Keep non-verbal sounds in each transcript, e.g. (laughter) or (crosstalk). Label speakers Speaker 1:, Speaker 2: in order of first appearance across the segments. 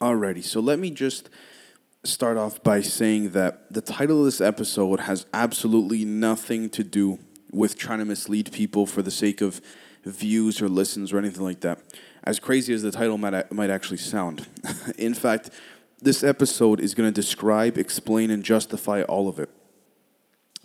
Speaker 1: Alrighty, so let me just start off by saying that the title of this episode has absolutely nothing to do with trying to mislead people for the sake of views or listens or anything like that. As crazy as the title might, might actually sound. (laughs) In fact, this episode is going to describe, explain, and justify all of it.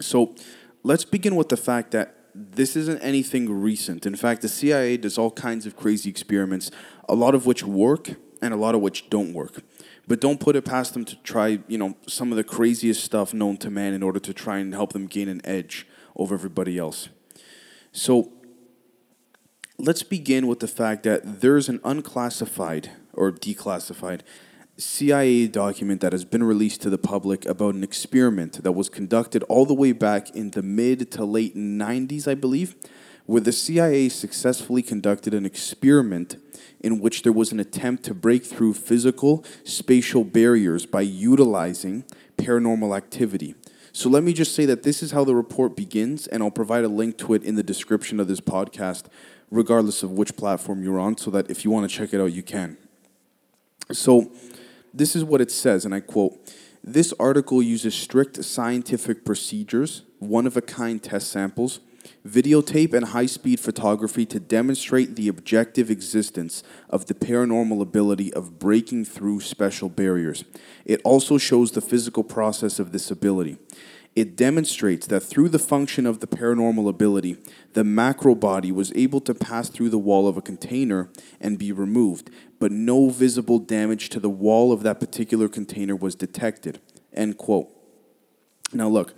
Speaker 1: So let's begin with the fact that this isn't anything recent. In fact, the CIA does all kinds of crazy experiments, a lot of which work and a lot of which don't work. But don't put it past them to try, you know, some of the craziest stuff known to man in order to try and help them gain an edge over everybody else. So let's begin with the fact that there's an unclassified or declassified CIA document that has been released to the public about an experiment that was conducted all the way back in the mid to late 90s, I believe, where the CIA successfully conducted an experiment in which there was an attempt to break through physical spatial barriers by utilizing paranormal activity. So let me just say that this is how the report begins, and I'll provide a link to it in the description of this podcast, regardless of which platform you're on, so that if you want to check it out, you can. So, this is what it says, and I quote This article uses strict scientific procedures, one of a kind test samples, videotape, and high speed photography to demonstrate the objective existence of the paranormal ability of breaking through special barriers. It also shows the physical process of this ability. It demonstrates that through the function of the paranormal ability, the macro body was able to pass through the wall of a container and be removed, but no visible damage to the wall of that particular container was detected. End quote. Now, look,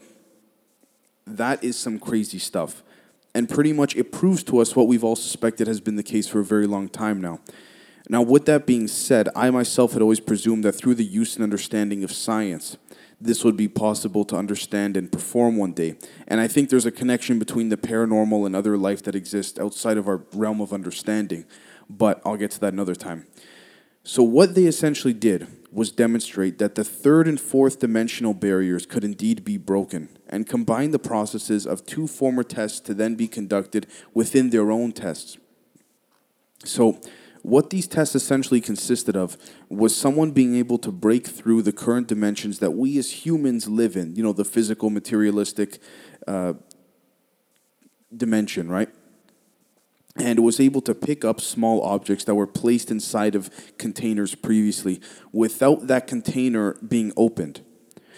Speaker 1: that is some crazy stuff. And pretty much it proves to us what we've all suspected has been the case for a very long time now. Now, with that being said, I myself had always presumed that through the use and understanding of science, this would be possible to understand and perform one day. And I think there's a connection between the paranormal and other life that exists outside of our realm of understanding. But I'll get to that another time. So, what they essentially did was demonstrate that the third and fourth dimensional barriers could indeed be broken and combine the processes of two former tests to then be conducted within their own tests. So, what these tests essentially consisted of was someone being able to break through the current dimensions that we as humans live in, you know, the physical, materialistic uh, dimension, right? And was able to pick up small objects that were placed inside of containers previously without that container being opened.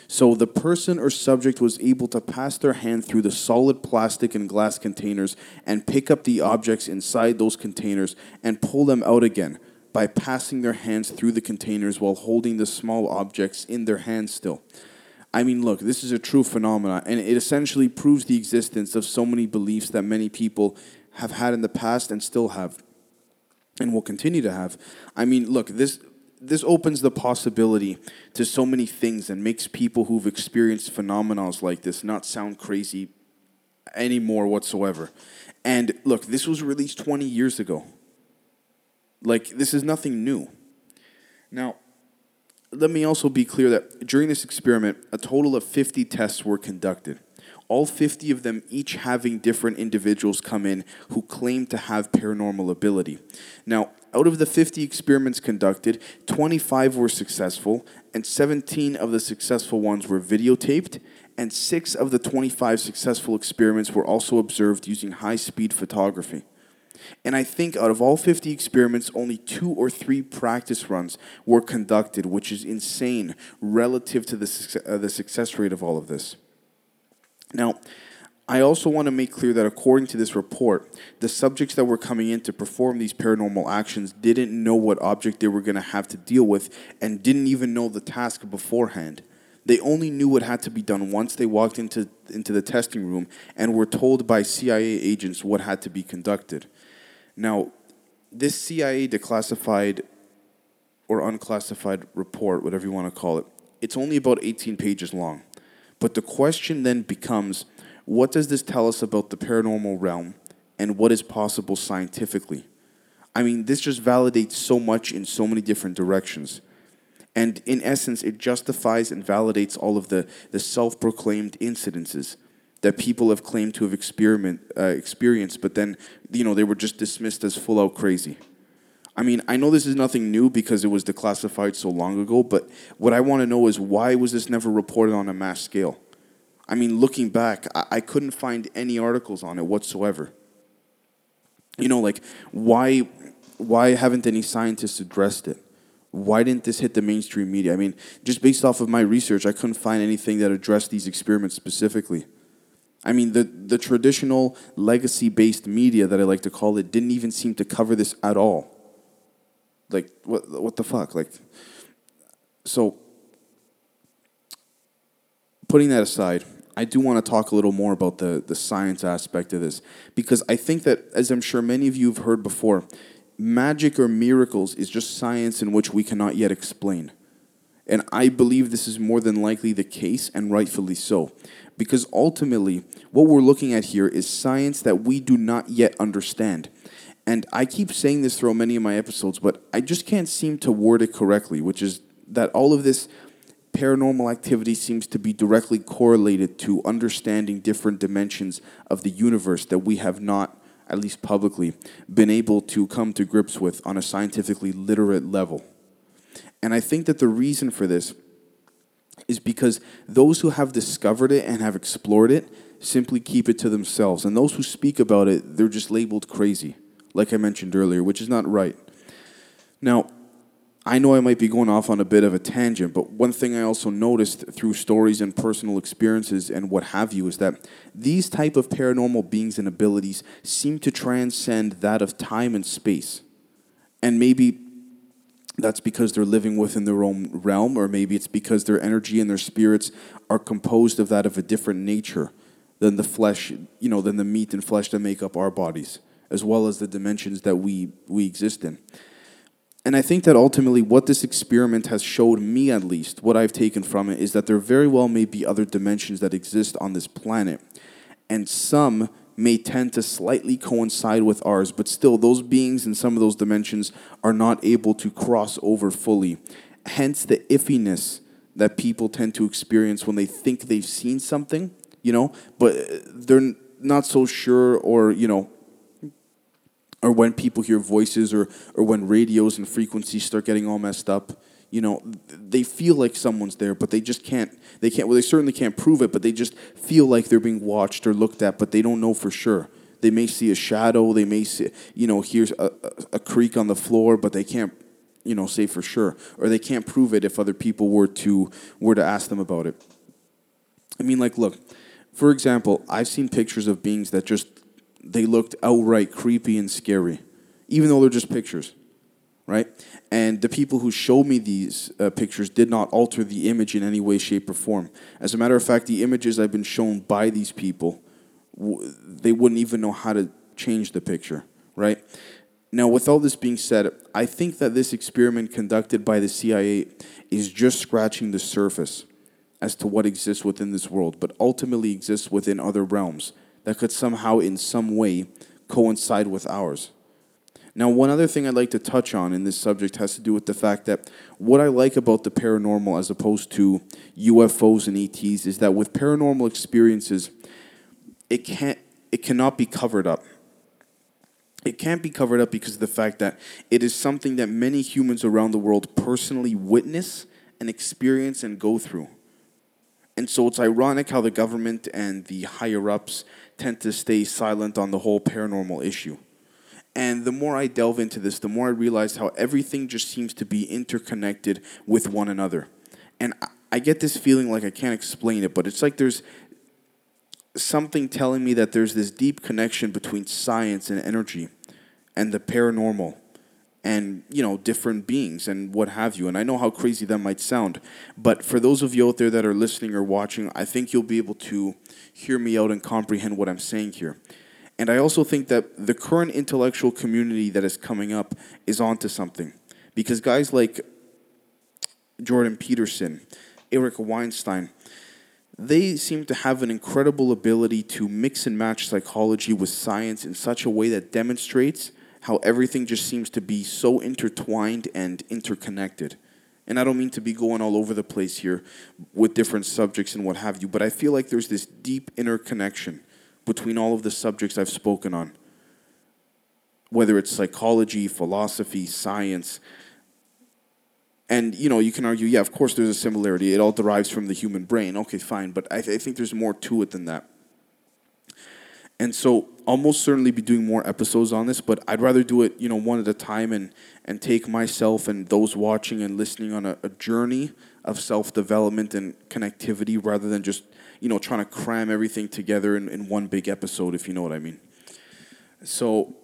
Speaker 1: So the person or subject was able to pass their hand through the solid plastic and glass containers and pick up the objects inside those containers and pull them out again by passing their hands through the containers while holding the small objects in their hands still. I mean, look, this is a true phenomenon, and it essentially proves the existence of so many beliefs that many people have had in the past and still have and will continue to have. I mean, look, this this opens the possibility to so many things and makes people who've experienced phenomena like this not sound crazy anymore whatsoever. And look, this was released 20 years ago. Like, this is nothing new. Now, let me also be clear that during this experiment, a total of 50 tests were conducted. All 50 of them each having different individuals come in who claim to have paranormal ability. Now, out of the 50 experiments conducted, 25 were successful, and 17 of the successful ones were videotaped, and 6 of the 25 successful experiments were also observed using high speed photography. And I think out of all 50 experiments, only two or three practice runs were conducted, which is insane relative to the, uh, the success rate of all of this. Now, I also want to make clear that according to this report, the subjects that were coming in to perform these paranormal actions didn't know what object they were going to have to deal with and didn't even know the task beforehand. They only knew what had to be done once they walked into, into the testing room and were told by CIA agents what had to be conducted. Now, this CIA declassified or unclassified report, whatever you want to call it, it's only about 18 pages long. But the question then becomes what does this tell us about the paranormal realm and what is possible scientifically? I mean, this just validates so much in so many different directions. And in essence, it justifies and validates all of the, the self proclaimed incidences that people have claimed to have experiment, uh, experienced, but then, you know, they were just dismissed as full out crazy. I mean, I know this is nothing new because it was declassified so long ago, but what I want to know is why was this never reported on a mass scale? I mean, looking back, I, I couldn't find any articles on it whatsoever. You know, like why why haven't any scientists addressed it? Why didn't this hit the mainstream media? I mean, just based off of my research, I couldn't find anything that addressed these experiments specifically. I mean, the, the traditional legacy based media that I like to call it didn't even seem to cover this at all. Like, what, what the fuck? Like, so, putting that aside, I do want to talk a little more about the, the science aspect of this because I think that, as I'm sure many of you have heard before, magic or miracles is just science in which we cannot yet explain. And I believe this is more than likely the case, and rightfully so. Because ultimately, what we're looking at here is science that we do not yet understand. And I keep saying this throughout many of my episodes, but I just can't seem to word it correctly, which is that all of this paranormal activity seems to be directly correlated to understanding different dimensions of the universe that we have not, at least publicly, been able to come to grips with on a scientifically literate level. And I think that the reason for this is because those who have discovered it and have explored it simply keep it to themselves. And those who speak about it, they're just labeled crazy, like I mentioned earlier, which is not right. Now, I know I might be going off on a bit of a tangent, but one thing I also noticed through stories and personal experiences and what have you is that these type of paranormal beings and abilities seem to transcend that of time and space. And maybe that's because they're living within their own realm, or maybe it's because their energy and their spirits are composed of that of a different nature than the flesh, you know, than the meat and flesh that make up our bodies, as well as the dimensions that we, we exist in. And I think that ultimately, what this experiment has showed me, at least, what I've taken from it, is that there very well may be other dimensions that exist on this planet. And some may tend to slightly coincide with ours, but still, those beings in some of those dimensions are not able to cross over fully. Hence, the iffiness that people tend to experience when they think they've seen something, you know, but they're not so sure or, you know, or when people hear voices or, or when radios and frequencies start getting all messed up you know they feel like someone's there but they just can't they can't well they certainly can't prove it but they just feel like they're being watched or looked at but they don't know for sure. They may see a shadow they may see you know hear a, a, a creak on the floor but they can't you know say for sure or they can't prove it if other people were to were to ask them about it. I mean like look for example i've seen pictures of beings that just they looked outright creepy and scary, even though they're just pictures, right? And the people who showed me these uh, pictures did not alter the image in any way, shape, or form. As a matter of fact, the images I've been shown by these people, w- they wouldn't even know how to change the picture, right? Now, with all this being said, I think that this experiment conducted by the CIA is just scratching the surface as to what exists within this world, but ultimately exists within other realms that could somehow, in some way, coincide with ours. Now, one other thing I'd like to touch on in this subject has to do with the fact that what I like about the paranormal as opposed to UFOs and ETs is that with paranormal experiences, it can't it cannot be covered up. It can't be covered up because of the fact that it is something that many humans around the world personally witness and experience and go through. And so it's ironic how the government and the higher ups tend to stay silent on the whole paranormal issue. And the more I delve into this, the more I realize how everything just seems to be interconnected with one another. And I get this feeling like I can't explain it, but it's like there's something telling me that there's this deep connection between science and energy and the paranormal and you know different beings and what have you. And i know how crazy that might sound but for those of you out there that are listening or watching i think you'll be able to hear me out and comprehend what i'm saying here. And i also think that the current intellectual community that is coming up is onto something because guys like jordan peterson eric weinstein they seem to have an incredible ability to mix and match psychology with science in such a way that demonstrates how everything just seems to be so intertwined and interconnected. And I don't mean to be going all over the place here with different subjects and what have you, but I feel like there's this deep interconnection between all of the subjects I've spoken on. whether it's psychology, philosophy, science. And you know, you can argue, yeah, of course, there's a similarity. It all derives from the human brain. Okay, fine, but I, th- I think there's more to it than that. And so I'll most certainly be doing more episodes on this, but I'd rather do it, you know, one at a time and and take myself and those watching and listening on a, a journey of self development and connectivity rather than just, you know, trying to cram everything together in, in one big episode, if you know what I mean. So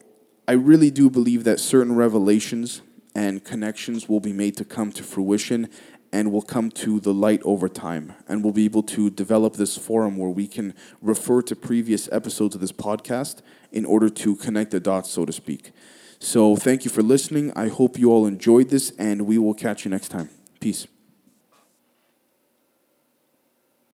Speaker 1: I really do believe that certain revelations and connections will be made to come to fruition and will come to the light over time. And we'll be able to develop this forum where we can refer to previous episodes of this podcast in order to connect the dots, so to speak. So thank you for listening. I hope you all enjoyed this, and we will catch you next time. Peace.